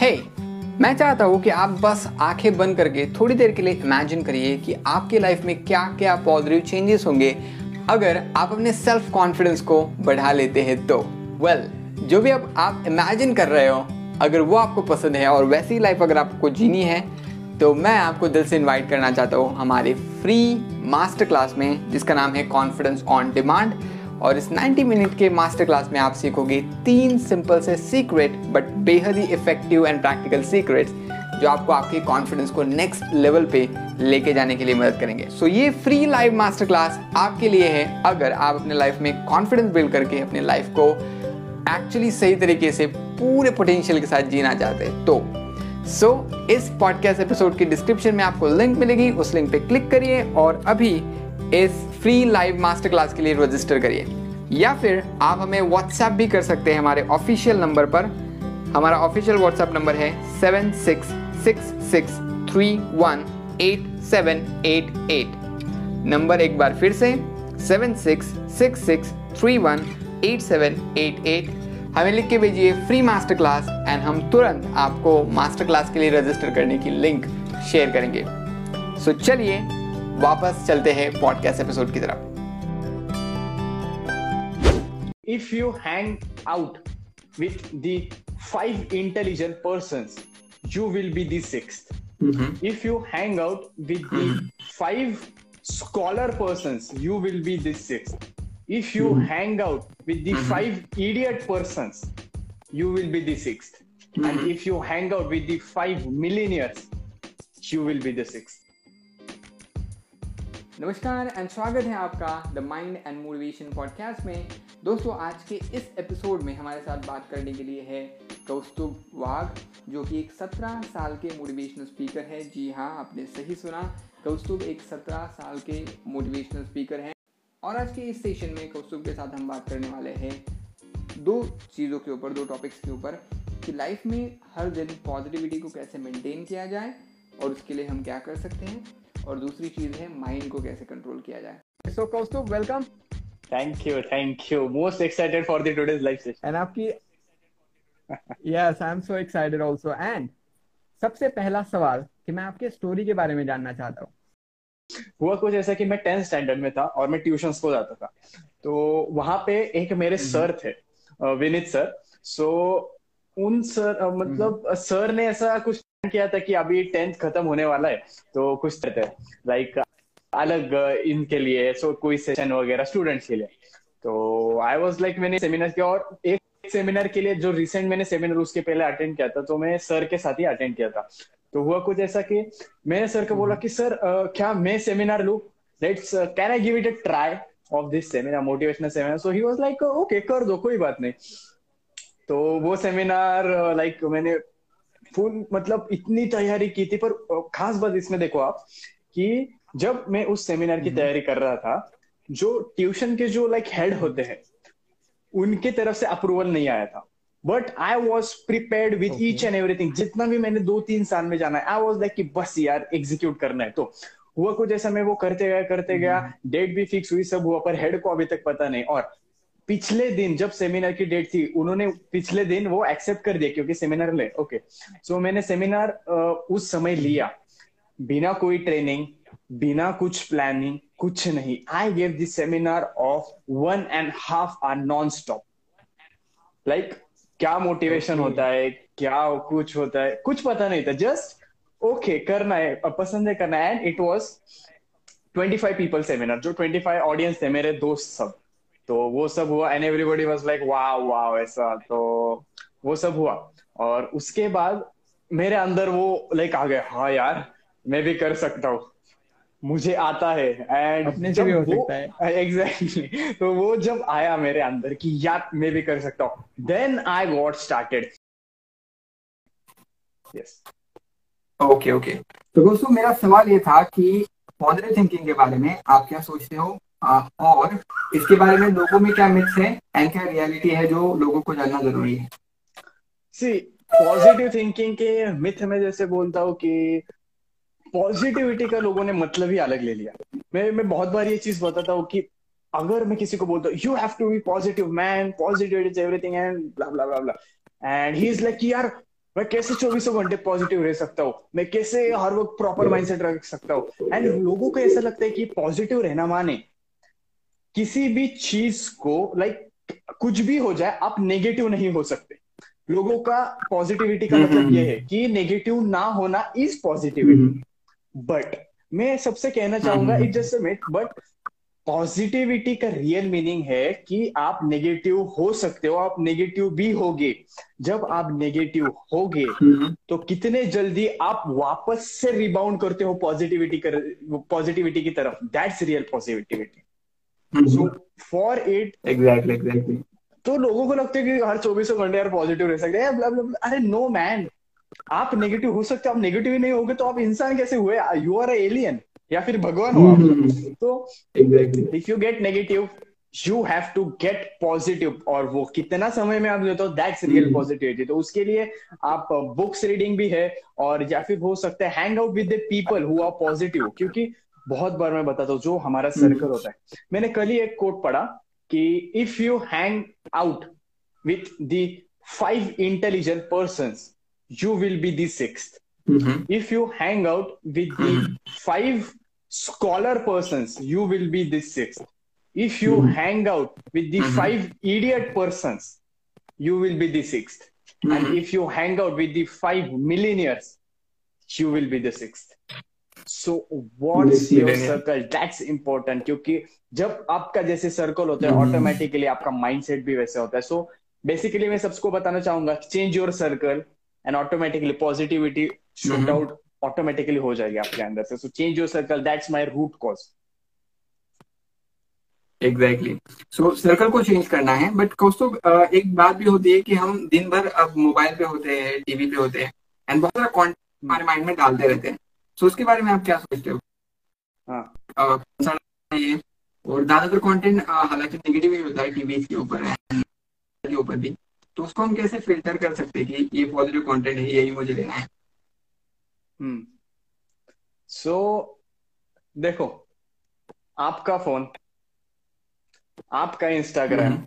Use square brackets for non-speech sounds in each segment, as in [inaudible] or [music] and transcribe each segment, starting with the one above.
हे hey, मैं चाहता हूँ कि आप बस आँखें बंद करके थोड़ी देर के लिए इमेजिन करिए कि आपके लाइफ में क्या क्या पॉजिटिव चेंजेस होंगे अगर आप अपने सेल्फ कॉन्फिडेंस को बढ़ा लेते हैं तो। वेल well, जो भी अब आप इमेजिन कर रहे हो अगर वो आपको पसंद है और वैसी लाइफ अगर आपको जीनी है तो मैं आपको दिल से इनवाइट करना चाहता हूँ हमारे फ्री मास्टर क्लास में जिसका नाम है कॉन्फिडेंस ऑन डिमांड और इस 90 मिनट के मास्टर क्लास में आप सीखोगे तीन सिंपल से सीक्रेट बट बेहद ही इफ़ेक्टिव एंड प्रैक्टिकल सीक्रेट्स जो आपको आपके कॉन्फिडेंस को नेक्स्ट लेवल पे लेके जाने के लिए मदद करेंगे। सो so, ये फ्री लाइव मास्टर क्लास आपके लिए है अगर आप अपने लाइफ में कॉन्फिडेंस बिल्ड करके अपने लाइफ को एक्चुअली सही तरीके से पूरे पोटेंशियल के साथ जीना चाहते हैं। तो सो so, इस पॉडकास्ट एपिसोड की डिस्क्रिप्शन में आपको लिंक मिलेगी उस लिंक पे क्लिक करिए और अभी इस फ्री लाइव मास्टर क्लास के लिए रजिस्टर करिए। या फिर आप हमें व्हाट्सएप भी कर सकते हैं हमारे ऑफिशियल नंबर पर। हमारा ऑफिशियल व्हाट्सएप नंबर है seven six six six three one eight seven eight eight number एक बार फिर से seven six six six three one eight seven eight eight हमें लिख के भेजिए फ्री मास्टर क्लास एंड हम तुरंत आपको मास्टर क्लास के लिए रजिस्टर करने की लिंक शेयर करेंगे। सो so, चलिए वापस चलते हैं पॉडकास्ट एपिसोड की तरफ़ if you hang out with the five intelligent persons you will be the 6th mm-hmm. if you hang out with the mm-hmm. five scholar persons you will be the sixth if you mm-hmm. hang out with the mm-hmm. five idiot persons you will be the 6th mm-hmm. and if you hang out with the five millionaires you will be the sixth नमस्कार and स्वागत है आपका the mind and motivation podcast में। दोस्तों, आज के इस episode में हमारे साथ बात करने के लिए है कौस्तुभ वाघ, जो कि एक सत्रह साल के मोटिवेशनल स्पीकर है। जी हाँ आपने सही सुना, कौस्तुभ एक सत्रह साल के मोटिवेशनल स्पीकर हैं। और आज के इस सेशन में कौस्तुभ के साथ हम बात करने वाले हैं दो चीज़ों के ऊपर, दो टॉपिक्स के ऊपर, कि लाइफ में हर दिन पॉजिटिविटी को कैसे मेंटेन किया जाए और उसके लिए हम क्या कर सकते हैं। और दूसरी चीज़ है माइंड को कैसे कंट्रोल किया जाए। So Kaustubh welcome thank you thank you most excited for the today's life session and आपकी yes I am so excited also and सबसे पहला सवाल कि मैं आपके स्टोरी के बारे में जानना चाहता हूँ। हुआ कुछ ऐसा कि मैं टेंथ स्टैंडर्ड में था और मैं ट्यूशन को जाता था। तो वहाँ पे एक मेरे सर हम्म। थे विनीत सर सो उन सर मतलब सर हम्म। ने ऐसा कुछ किया था कि अभी टेंथ खत्म होने वाला है तो कुछ कहते हैं। लाइक अलग इनके लिए सो कोई सेशन वगैरह स्टूडेंट्स के लिए। तो आई वॉज़ लाइक मैंने सेमिनार किया और एक सेमिनार के लिए जो रिसेंट मैंने सेमिनार उसके पहले अटेंड किया था तो मैं सर के साथ ही अटेंड किया था। तो हुआ कुछ ऐसा कि मैंने सर को बोला कि सर uh, क्या मैं सेमिनार लू? Let's can I give it a try of this seminar motivational seminar so he was like okay कर दो कोई बात नहीं। तो वो सेमिनार लाइक like, मैंने फुल मतलब इतनी तैयारी की थी पर खास बात इसमें देखो आप कि जब मैं उस सेमिनार की तैयारी कर रहा था जो ट्यूशन के जो लाइक हेड होते हैं उनके तरफ़ से अप्रूवल नहीं आया था। But I was prepare with each and everything जितना भी मैंने दो तीन साल में जाना है आई वॉज़ लाइक कि बस यार एग्जीक्यूट करना है। तो हुआ कुछ ऐसा मैं वो करते गया करते गया डेट भी फिक्स हुई सब हुआ पर हेड को अभी तक पता नहीं। और पिछले दिन जब सेमिनार की डेट थी उन्होंने पिछले दिन वो एक्सेप्ट कर दिया क्योंकि सेमिनार ले ओके सो so, मैंने सेमिनार उस समय लिया। बिना कोई ट्रेनिंग बिना कुछ प्लानिंग कुछ नहीं। I gave this seminar of one and half hour non stop like क्या मोटिवेशन okay. होता है क्या कुछ होता है कुछ पता नहीं था। जस्ट ओके okay, करना है पसंद है करना है। And it was twenty five people seminar जो ट्वेंटी फाइव ऑडियंस थे मेरे दोस्त सब। तो वो सब हुआ एंड एवरीबॉडी वॉज़ लाइक वाह वाह ऐसा। तो वो सब हुआ। और उसके बाद मेरे अंदर वो लाइक आ गया हाँ यार मैं भी कर सकता हूँ। मुझे आता है। एंड अपने से भी हो सकता है। [laughs] एग्जैक्टली तो वो जब आया मेरे अंदर कि यार मैं भी कर सकता हूँ। Then I got started yes okay okay तो दोस्तों मेरा सवाल ये था कि पॉजिटिव थिंकिंग के बारे में आप क्या सोचते हो? और इसके बारे में लोगों में क्या मिथ्स है एंड क्या रियलिटी है जो लोगों को जानना ज़रूरी है? सी पॉजिटिव थिंकिंग के मिथ में जैसे बोलता हूँ कि पॉजिटिविटी का लोगों ने मतलब ही अलग ले लिया। मैं मैं बहुत बार ये चीज़ बताता हूँ कि अगर मैं किसी को बोलता हूँ you have to be positive man positive is everything and blah blah blah blah and he is like यार मैं कैसे चौबीसों घंटे पॉजिटिव रह सकता हूँ? मैं कैसे हर वक्त प्रॉपर माइंडसेट रख सकता हूँ? एंड लोगों को ऐसा लगता है कि पॉजिटिव रहना माने। किसी भी चीज़ को लाइक कुछ भी हो जाए आप नेगेटिव नहीं हो सकते। लोगों का पॉजिटिविटी का मतलब हम्म, ये है कि नेगेटिव ना होना इज़ पॉजिटिविटी बट मैं सबसे कहना चाहूँगा it just myth but positivity का रियल मीनिंग है कि आप नेगेटिव हो सकते हो आप नेगेटिव भी होगे। जब आप नेगेटिव होगे तो कितने जल्दी आप वापस से रिबाउंड करते हो पॉजिटिविटी कर पॉजिटिविटी की तरफ़। That's real positivity so for it exactly exactly तो लोगों को लगता है कि हर चौबीसों घंटे यार पॉजिटिव रह सकते हैं. अरे नो मैन आप नेगेटिव हो सकते हो आप नेगेटिव ही नहीं होगे तो आप इंसान कैसे हुए? यू आर एलियन या फिर भगवान हो आप। तो if you get negative you have to get positive और वो कितना समय में आप लेते हो दैट्स रियल पॉजिटिविटी तो उसके लिए आप बुक्स रीडिंग भी है और या फिर हो सकता है hang out with the people who are positive क्योंकि बहुत बार मैं बताता हूँ जो हमारा हम्म। सर्कल होता है। मैंने कल ही एक कोट पढ़ा कि if you hang out with the five intelligent person you will be the six if you hang out with the five scholar person you will be the six if you hang out with the five idiot person you will be the six and if you hang out with the five millionaires you will be the So what's Yes, your millionaire. circle? That's क्योंकि जब आपका जैसे circle होता है. Automatically आपका mindset भी वैसे होता है सो बेसिकली मैं सबको बताना चाहूँगा change your circle and automatically positivity shoot. Out automatically हो जाएगी आपके अंदर से so change your circle that's my root cause exactly so circle को चेंज करना है बट दोस्तों एक बात भी होती है कि हम दिन भर अब मोबाइल पे होते हैं टीवी पे होते हैं एंड बहुत सारा कॉन्टेंट हमारे माइंड में डालते रहते हैं सो उसके बारे में आप क्या सोचते हो? हाँ। ये और ज़्यादातर कंटेंट हालाँकि नेगेटिव ही होता है टीवी के ऊपर के ऊपर भी। तो उसको हम कैसे फ़िल्टर कर सकते हैं कि ये पॉजिटिव कंटेंट है यही मुझे लेना है? हम्म। सो so, देखो आपका फ़ोन आपका इंस्टाग्राम हम्म।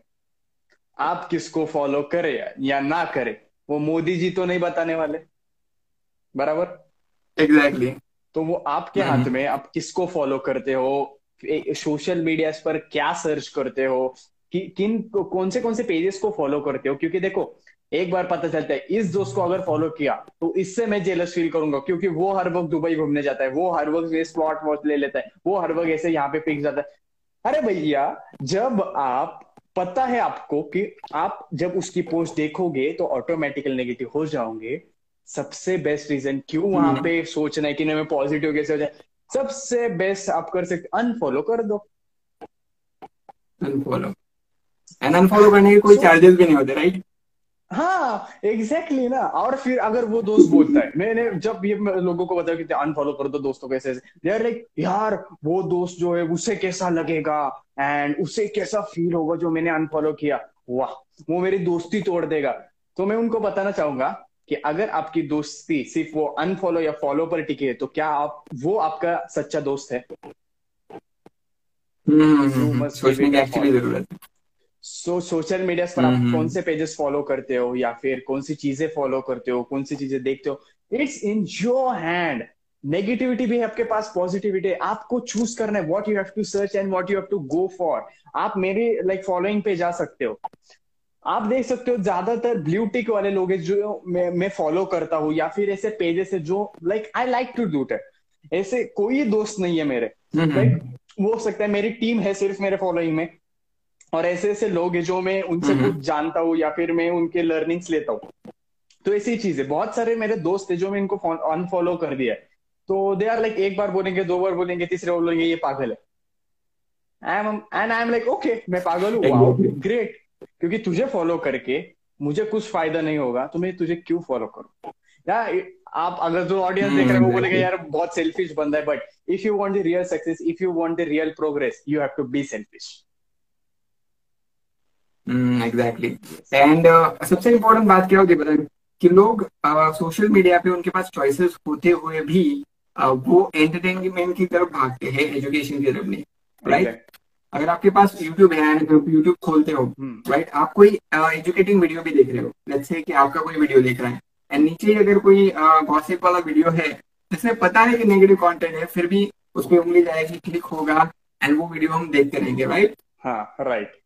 आप किसको फॉलो करे या ना करे वो मोदी जी तो नहीं बताने वाले बराबर? एग्जैक्टली तो वो आपके हम्म। हाथ में आप किसको फॉलो करते हो? सोशल मीडिया पर क्या सर्च करते हो? कि किन कौन से कौन से पेजेस को फॉलो करते हो? क्योंकि देखो एक बार पता चलता है इस दोस्त को अगर फॉलो किया तो इससे मैं जेलस फील करूँगा क्योंकि वो हर वक्त दुबई घूमने जाता है वो हर वक्त ये स्पॉट वॉट ले लेता है वो हर वक्त ऐसे यहाँ पे पिक जाता है। अरे भैया जब आप पता है आपको कि आप जब उसकी पोस्ट देखोगे तो ऑटोमेटिकल नेगेटिव हो जाओगे। सबसे बेस्ट रीजन क्यों वहाँ हम्म। पे सोचना है कि नहीं मैं पॉजिटिव कैसे हो जाए? सबसे बेस्ट आप कर सकते अनफॉलो कर दो। अनफॉलो एंड अनफॉलो करने के कोई चार्जेस भी नहीं होते राइट हाँ एग्जैक्टली exactly ना। और फिर अगर वो दोस्त बोलता है मैंने जब ये लोगों को बताया कि अनफॉलो कर दो दोस्तों को ऐसे दे आर लाइक यार वो दोस्त जो है उसे कैसा लगेगा? एंड उसे कैसा फील होगा जो मैंने अनफॉलो किया? वाह वो मेरी दोस्ती तोड़ देगा। तो मैं उनको बताना चाहूँगा कि अगर आपकी दोस्ती सिर्फ़ वो अनफॉलो या फॉलो पर टिकी है तो क्या आप वो आपका सच्चा दोस्त है? must सोचने give की it a एक्चुअली thought. ज़रूरत है। सो सोशल मीडिया पर आप हम्म। कौन से पेजेस फॉलो करते हो या फिर कौन सी चीज़ें फॉलो करते हो कौन सी चीज़ें देखते हो? It's in your hand negativity भी है आपके पास पॉजिटिविटी है। आपको चूज़ करना है what you have to search and what you have to go for आप मेरे लाइक फॉलोइंग पे जा सकते हो। आप देख सकते हो ज़्यादातर ब्लू टिक वाले लोग हैं जो मैं मैं फॉलो करता हूँ या फिर ऐसे पेजेस है जो like I like to do it ऐसे कोई दोस्त नहीं है मेरे। हम्म, लाइक वो हो सकता है मेरी टीम है सिर्फ़ मेरे फॉलोइंग में और ऐसे ऐसे लोग हैं जो मैं उनसे हम्म। कुछ जानता हूँ या फिर मैं उनके लर्निंग्स लेता हूँ। तो ऐसी चीज़ है। बहुत सारे मेरे दोस्त है जो मैं इनको अनफॉलो कर दिया है। तो दे आर लाइक एक बार बोलेंगे दो बार बोलेंगे तीसरे बोलेंगे ये पागल है। I am and I am like okay मैं पागल हूँ। ग्रेट क्योंकि तुझे फॉलो करके मुझे कुछ फ़ायदा नहीं होगा तो मैं तुझे क्यों फॉलो करूँ? या आप अगर जो ऑडियंस देख रहे हैं वो हम्म, बोलेगा यार बहुत सेल्फिश बंदा है but if you want the real success if you want the real progress you have to be selfish exactly and सबसे इम्पोर्टेंट बात क्या होती है कि लोग सोशल मीडिया पे उनके पास चॉइसेस होते हुए भी uh, वो एंटरटेनमेंट की तरफ़ भागते हैं एजुकेशन की तरफ़ नहीं राइट अगर आपके पास यूट्यूब है यूट्यूब खोलते हो हम्म। राइट आप कोई एजुकेटिंग वीडियो भी देख रहे हो लेट्स से कि आपका कोई वीडियो देख रहा है एंड नीचे अगर कोई गॉसिप वाला वीडियो है जिसमें पता है कि नेगेटिव कंटेंट है फिर भी उस पर उंगली जाएगी क्लिक होगा एंड वो वीडियो हम देखते रहेंगे राइट हाँ राइट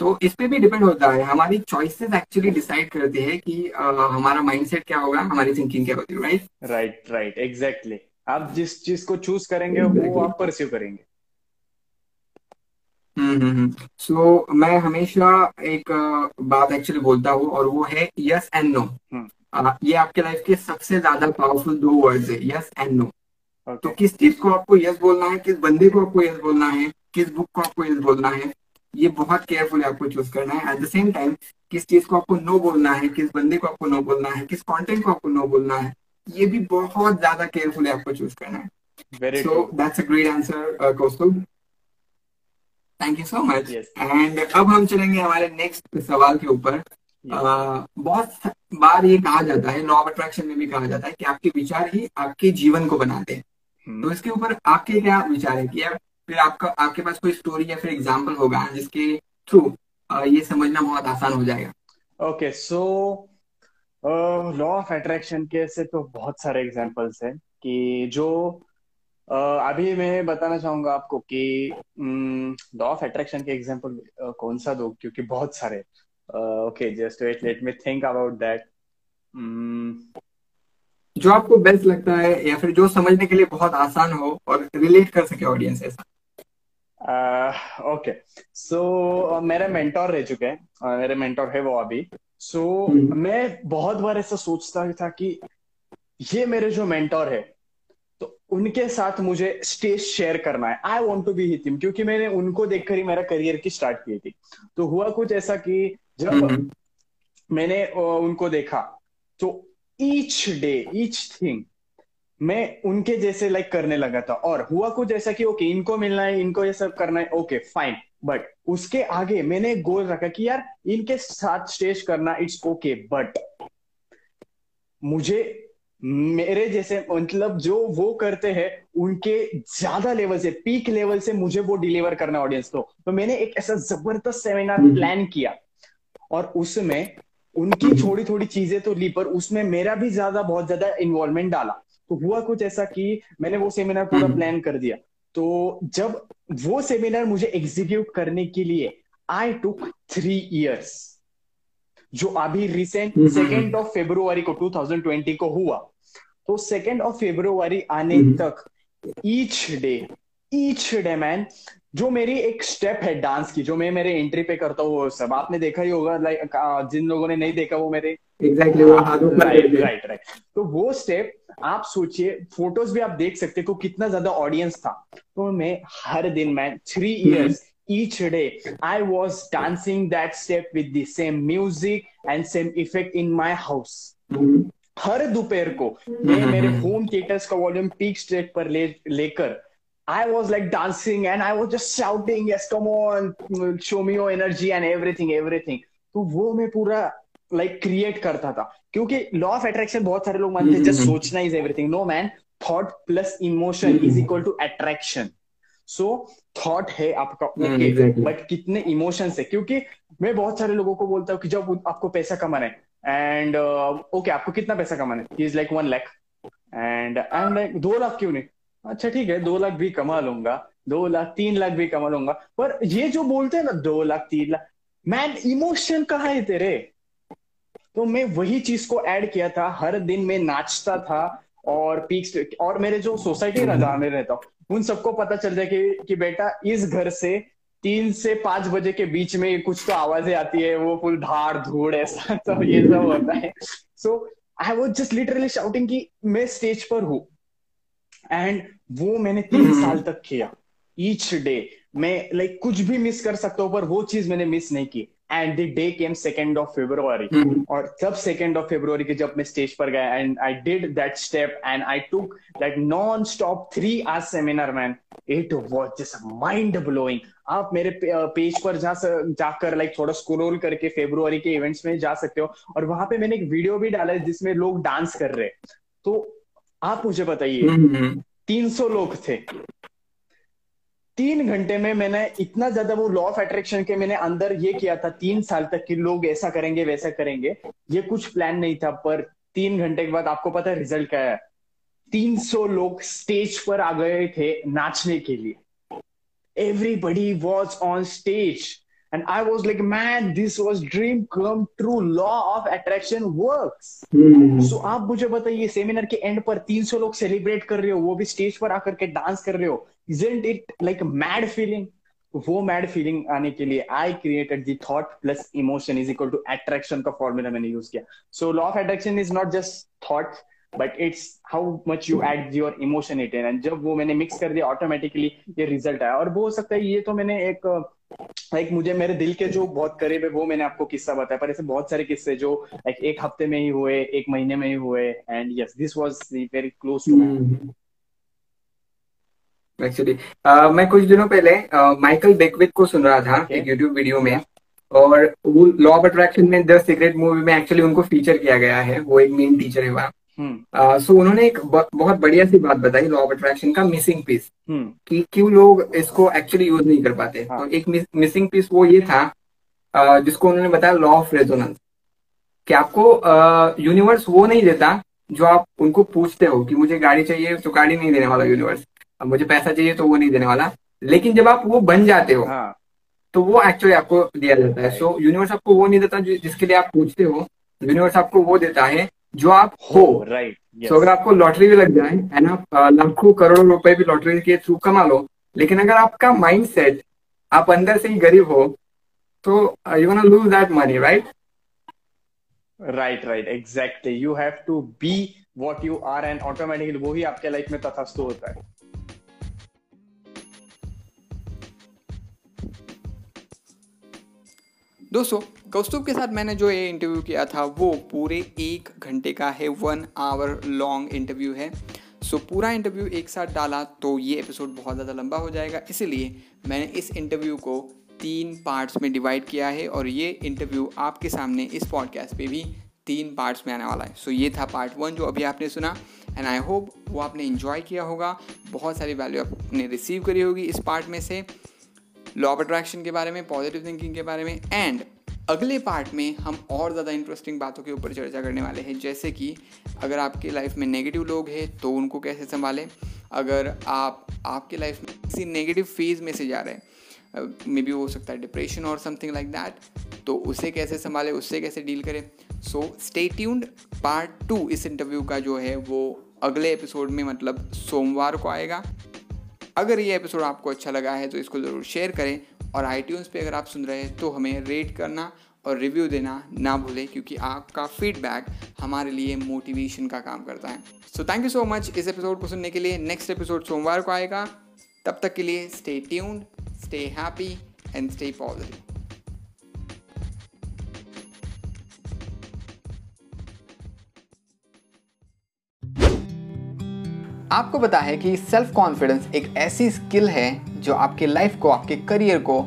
तो इस पे भी डिपेंड होता है। हमारी चॉइसेस एक्चुअली डिसाइड करती है कि आ, हमारा माइंडसेट क्या होगा हमारी थिंकिंग क्या होती है राइट राइट राइट एग्जैक्टली आप जिस चीज़ को चूज़ करेंगे exactly. वो आप परस्यू करेंगे। हम्म हम्म सो so, मैं हमेशा एक बात एक्चुअली बोलता हूँ और वो है यस एंड नो ये आपके लाइफ के सबसे ज़्यादा पावरफुल दो वर्ड्स है यस एंड नो तो किस चीज़ को आपको यस बोलना है किस बंदे को आपको यस बोलना है किस बुक को आपको यस बोलना है ये बहुत केयरफुल आपको चूज़ करना है। एट द सेम टाइम किस चीज़ को आपको नो बोलना है किस बंदे को आपको नो बोलना है किस कंटेंट को आपको नो बोलना है ये भी बहुत ज़्यादा केयरफुल आपको चूज़ करना है। So that's a great answer Kaustubh thank you so much and अब हम चलेंगे हमारे नेक्स्ट सवाल के ऊपर। Uh, बहुत बार ये कहा जाता है लॉ ऑफ़ अट्रैक्शन में भी कहा जाता है कि आपके विचार ही आपके जीवन को बनाते हैं। hmm. तो इसके ऊपर आपके क्या विचार है कि फिर आपका आपके पास कोई स्टोरी या फिर एग्ज़ाम्पल होगा जिसके थ्रू ये समझना बहुत आसान हो जाएगा। Okay so law of attraction के से तो बहुत सारे एग्जाम्पल्स हैं कि जो अभी मैं बताना चाहूँगा आपको कि लॉ ऑफ़ अट्रैक्शन के एग्ज़ाम्पल uh, कौन सा दो? क्योंकि बहुत सारे। Okay just wait let me think about that जो आपको बेस्ट लगता है या फिर जो समझने के लिए बहुत आसान हो और रिलेट कर सके ऑडियंस ऐसा। ओके सो मेरे मेंटोर रह चुके हैं। uh, मेरे मेंटोर है वो अभी। सो so, hmm. मैं बहुत बार ऐसा सोचता था कि ये मेरे जो मेंटोर है उनके साथ मुझे स्टेज शेयर करना है। I want to be him क्योंकि मैंने उनको देखकर ही मेरा करियर की स्टार्ट की थी। तो हुआ कुछ ऐसा कि जब hmm. मैंने उनको देखा तो ईच डे ईच थिंग मैं उनके जैसे लाइक करने लगा था। और हुआ कुछ ऐसा कि ओके इनको मिलना है इनको ये सब करना है ओके फाइन बट उसके आगे मैंने गोल रखा कि यार इनके साथ स्टेज करना इट्स ओके बट मुझे मेरे जैसे मतलब जो वो करते हैं उनके ज़्यादा लेवल से पीक लेवल से मुझे वो डिलीवर करना ऑडियंस को। तो मैंने एक ऐसा ज़बरदस्त सेमिनार प्लान किया और उसमें उनकी थोड़ी थोड़ी चीज़ें तो ली पर उसमें मेरा भी ज़्यादा बहुत ज़्यादा इन्वॉल्वमेंट डाला। तो हुआ कुछ ऐसा कि मैंने वो सेमिनार पूरा प्लान हम्म। कर दिया। तो जब वो सेमिनार मुझे एग्जीक्यूट करने के लिए आई टुक थ्री इयर्स जो अभी रिसेंट सेकेंड ऑफ़ फेब्रुवरी को 2020 को हुआ तो सेकेंड ऑफ़ फेब्रुवरी आने हम्म। तक each day each day man जो मेरी एक स्टेप है डांस की जो मैं मेरे एंट्री पे करता हूँ वो सब आपने देखा ही होगा लाइक जिन लोगों ने नहीं देखा वो मेरे exactly exactly, right right right तो वो स्टेप आप सोचिए फ़ोटोज़ भी आप देख सकते को कितना ज़्यादा ऑडियंस था। तो मैं हर दिन मैं three years each day I was dancing that step with the same music and same effect in my house हर दोपहर को मैं मेरे होम थिएटर्स का वॉल्यूम पीक स्टेट पर ले लेकर I was like dancing and I was just shouting, yes, come on, show me your energy and everything, everything. तो वो मैं पूरा लाइक like, क्रिएट करता था। क्योंकि लॉ ऑफ़ अट्रैक्शन बहुत सारे लोग मानते हैं जस्ट सोचना is everything no man thought plus emotion is equal to attraction so thought है आपका ओके okay, बट कितने इमोशन है? क्योंकि मैं बहुत सारे लोगों को बोलता हूँ कि जब आपको पैसा कमाना है एंड ओके आपको कितना पैसा कमाना है? Is like one lakh and I am like दो लाख क्यों नहीं? अच्छा ठीक है दो लाख भी कमा लूँगा दो लाख तीन लाख भी कमा लूँगा पर ये जो बोलते हैं ना दो लाख तीन लाख मैन इमोशन कहा है तेरे? तो मैं वही चीज़ को ऐड किया था हर दिन मैं नाचता था और पीक और मेरे जो सोसाइटी ना जहाँ में रहता हूँ उन सबको पता चल जाए कि, कि बेटा इस घर से तीन से पाँच बजे के बीच में कुछ तो आवाज़ें आती है वो फुल धाड़ धूड़ ऐसा [laughs] तो ये सब होता है। So I was just literally shouting कि मैं स्टेज पर हूँ। एंड वो मैंने तीन हम्म। साल तक किया। ईच डे मैं लाइक like, कुछ भी मिस कर सकता हूँ पर वो चीज़ मैंने मिस नहीं की। And the day came second of February और तब सेकेंड ऑफ़ फेब्रुवरी के जब मैं स्टेज पर गया and I did that step and I took that non stop three hour seminar man it was just mind blowing आप मेरे page पर जा जाकर लाइक थोड़ा स्क्रोल करके फेब्रुवरी के इवेंट्स में जा सकते हो। और वहाँ पे मैंने एक वीडियो भी डाला है जिसमें लोग डांस कर रहे तो आप मुझे बताइए हम्म, हम्म। तीन सौ लोग थे। तीन घंटे में मैंने इतना ज़्यादा वो लॉ ऑफ़ अट्रैक्शन के मैंने अंदर ये किया था, तीन साल तक कि लोग ऐसा करेंगे, वैसा करेंगे। ये कुछ प्लान नहीं था, पर तीन घंटे के बाद आपको पता है रिज़ल्ट क्या है? तीन सौ लोग स्टेज पर आ गए थे नाचने के लिए। Everybody was on stage And I was like, man, this was dream come true. Law of attraction works. Hmm. So आप मुझे बताइए सेमिनार के एंड पर 300 लोग सेलिब्रेट कर रहे हो वो भी स्टेज पर आकर के डांस कर रहे हो isn't it like mad feeling वो मैड फीलिंग आने के लिए I created the thought plus emotion is equal to attraction का फॉर्मूला मैंने यूज़ किया so law of attraction is not just thought but it's how much you add your emotion it and जब वो मैंने mix कर दिया automatically ये result आया और वो हो सकता है ये तो मैंने एक लाइक मुझे मेरे दिल के जो बहुत करीब है वो मैंने आपको किस्सा बताया पर ऐसे बहुत सारे किस्से जो लाइक एक हफ़्ते में ही हुए एक महीने में ही हुए and yes this was very close to actually मैं कुछ दिनों पहले माइकल uh, बेकविथ को सुन रहा था okay. एक यूट्यूब वीडियो में और वो लॉ ऑफ़ अट्रैक्शन में द सीक्रेट मूवी में एक्चुअली उनको फीचर किया गया है वो एक मेन टीचर है वहाँ। सो हम्म। so, उन्होंने एक बहुत बढ़िया सी बात बताई लॉ ऑफ़ अट्रैक्शन का मिसिंग पीस हम्म। कि क्यों लोग इसको एक्चुअली यूज़ नहीं कर पाते हाँ. तो एक मिसिंग पीस वो ये था जिसको उन्होंने बताया लॉ ऑफ़ रेजोनेंस कि आपको यूनिवर्स वो नहीं देता जो आप उनको पूछते हो कि मुझे गाड़ी चाहिए तो गाड़ी नहीं देने वाला यूनिवर्स मुझे पैसा चाहिए तो वो नहीं देने वाला लेकिन जब आप वो बन जाते हो हाँ. तो वो एक्चुअली आपको दिया जाता है सो यूनिवर्स आपको वो नहीं देता जिसके लिए आप पूछते हो यूनिवर्स आपको वो देता है जो आप हो। राइट right, तो अगर आपको लॉटरी भी लग जाए है ना लाखों करोड़ों रुपए भी लॉटरी के थ्रू कमा लो लेकिन अगर आपका माइंड सेट आप अंदर से ही गरीब हो तो you want lose that money right right right exactly you have to be what you are and automatically वो ही आपके लाइफ में तथास्तु होता है। दोस्तों कौस्तुभ के साथ मैंने जो ये इंटरव्यू किया था वो पूरे एक घंटे का है वन आवर लॉन्ग इंटरव्यू है। सो so, पूरा इंटरव्यू एक साथ डाला तो ये एपिसोड बहुत ज़्यादा लंबा हो जाएगा। इसीलिए मैंने इस इंटरव्यू को तीन पार्ट्स में डिवाइड किया है और ये इंटरव्यू आपके सामने इस पॉडकास्ट पे भी तीन पार्ट्स में आने वाला है। सो so, ये था पार्ट वन जो अभी आपने सुना एंड आई होप वो आपने इन्जॉय किया होगा। बहुत सारी वैल्यू आपने रिसीव करी होगी इस पार्ट में से लॉ ऑफ़ अट्रैक्शन के बारे में पॉजिटिव थिंकिंग के बारे में एंड अगले पार्ट में हम और ज़्यादा इंटरेस्टिंग बातों के ऊपर चर्चा करने वाले हैं। जैसे कि अगर आपके लाइफ में नेगेटिव लोग हैं तो उनको कैसे संभालें? अगर आप, आपके लाइफ में किसी नेगेटिव फ़ेज़ में से जा रहे हैं मे बी हो सकता है डिप्रेशन और समथिंग लाइक दैट तो उसे कैसे संभालें? उससे कैसे डील करें? So stay tuned part two इस इंटरव्यू का जो है, वो अगले एपिसोड में मतलब सोमवार को आएगा। अगर ये एपिसोड आपको अच्छा लगा है तो इसको ज़रूर शेयर करें। और आई पे अगर आप सुन रहे हैं तो हमें रेट करना और रिव्यू देना ना भूलें, क्योंकि आपका फीडबैक हमारे लिए मोटिवेशन का काम करता है। So thank you so much इस एपिसोड को सुनने के लिए। नेक्स्ट एपिसोड सोमवार को आएगा। तब तक के लिए stay tuned stay happy and stay positive आपको पता है कि सेल्फ कॉन्फिडेंस एक ऐसी स्किल है जो आपके लाइफ को आपके करियर को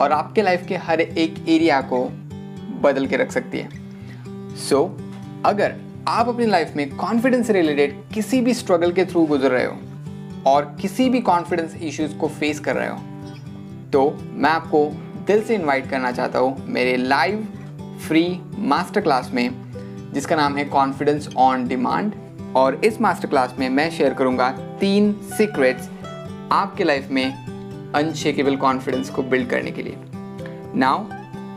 और आपके लाइफ के हर एक एरिया को बदल के रख सकती है। सो so, अगर आप अपनी लाइफ में कॉन्फिडेंस रिलेटेड किसी भी स्ट्रगल के थ्रू गुजर रहे हो और किसी भी कॉन्फिडेंस इश्यूज़ को फेस कर रहे हो तो मैं आपको दिल से इनवाइट करना चाहता हूँ मेरे लाइव फ्री मास्टर क्लास में जिसका नाम है कॉन्फिडेंस ऑन डिमांड और इस मास्टर क्लास में मैं शेयर करूँगा तीन सीक्रेट्स आपके लाइफ में अनशेकेबल कॉन्फिडेंस को बिल्ड करने के लिए। नाउ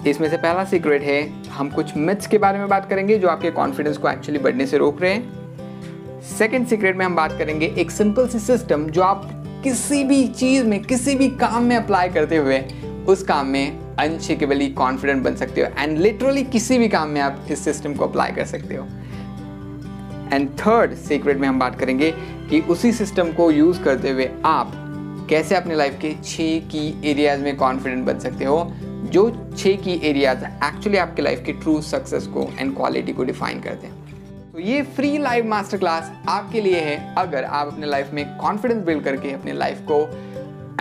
इसमें से पहला सीक्रेट है, हम कुछ मिथ्स के बारे में बात करेंगे जो आपके कॉन्फिडेंस को एक्चुअली बढ़ने से रोक रहे हैं। सेकेंड सीक्रेट में हम बात करेंगे एक सिंपल सी सिस्टम जो आप किसी भी चीज़ में, किसी भी काम में अप्लाई करते हुए, उस काम में अनशेकेबली कॉन्फिडेंट बन सकते हो। एंड लिटरली किसी भी काम में आप इस सिस्टम को अप्लाई कर सकते हो। एंड थर्ड सीक्रेट में हम बात करेंगे कि उसी सिस्टम को यूज़ करते हुए आप कैसे अपने लाइफ के छः की एरियाज़ में कॉन्फिडेंट बन सकते हो, जो छः की एरियाज़ एक्चुअली आपके लाइफ की ट्रू सक्सेस को एंड क्वालिटी को डिफाइन करते हैं। तो ये फ्री लाइव मास्टर क्लास आपके लिए है, अगर आप अपने लाइफ में कॉन्फिडेंस बिल्ड करके अपने लाइफ को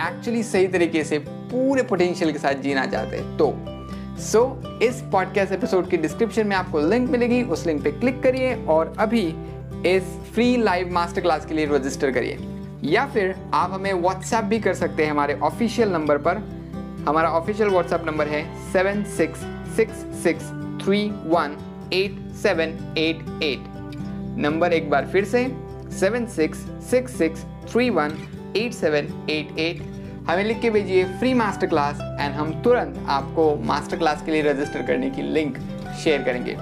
एक्चुअली सही तरीके से पूरे पोटेंशियल के साथ जीना चाहते हैं तो सो so, इस पॉडकास्ट एपिसोड की डिस्क्रिप्शन में आपको लिंक मिलेगी उस लिंक पे क्लिक करिए और अभी इस फ्री लाइव मास्टर क्लास के लिए रजिस्टर करिए। या फिर आप हमें व्हाट्सएप भी कर सकते हैं हमारे ऑफिशियल नंबर पर। हमारा ऑफिशियल व्हाट्सएप नंबर है seven six six six three one eight seven eight eight number एक बार फिर से seven six six six three one eight seven eight eight हमें लिख के भेजिए फ्री मास्टर क्लास एंड हम तुरंत आपको मास्टर क्लास के लिए रजिस्टर करने की लिंक शेयर करेंगे।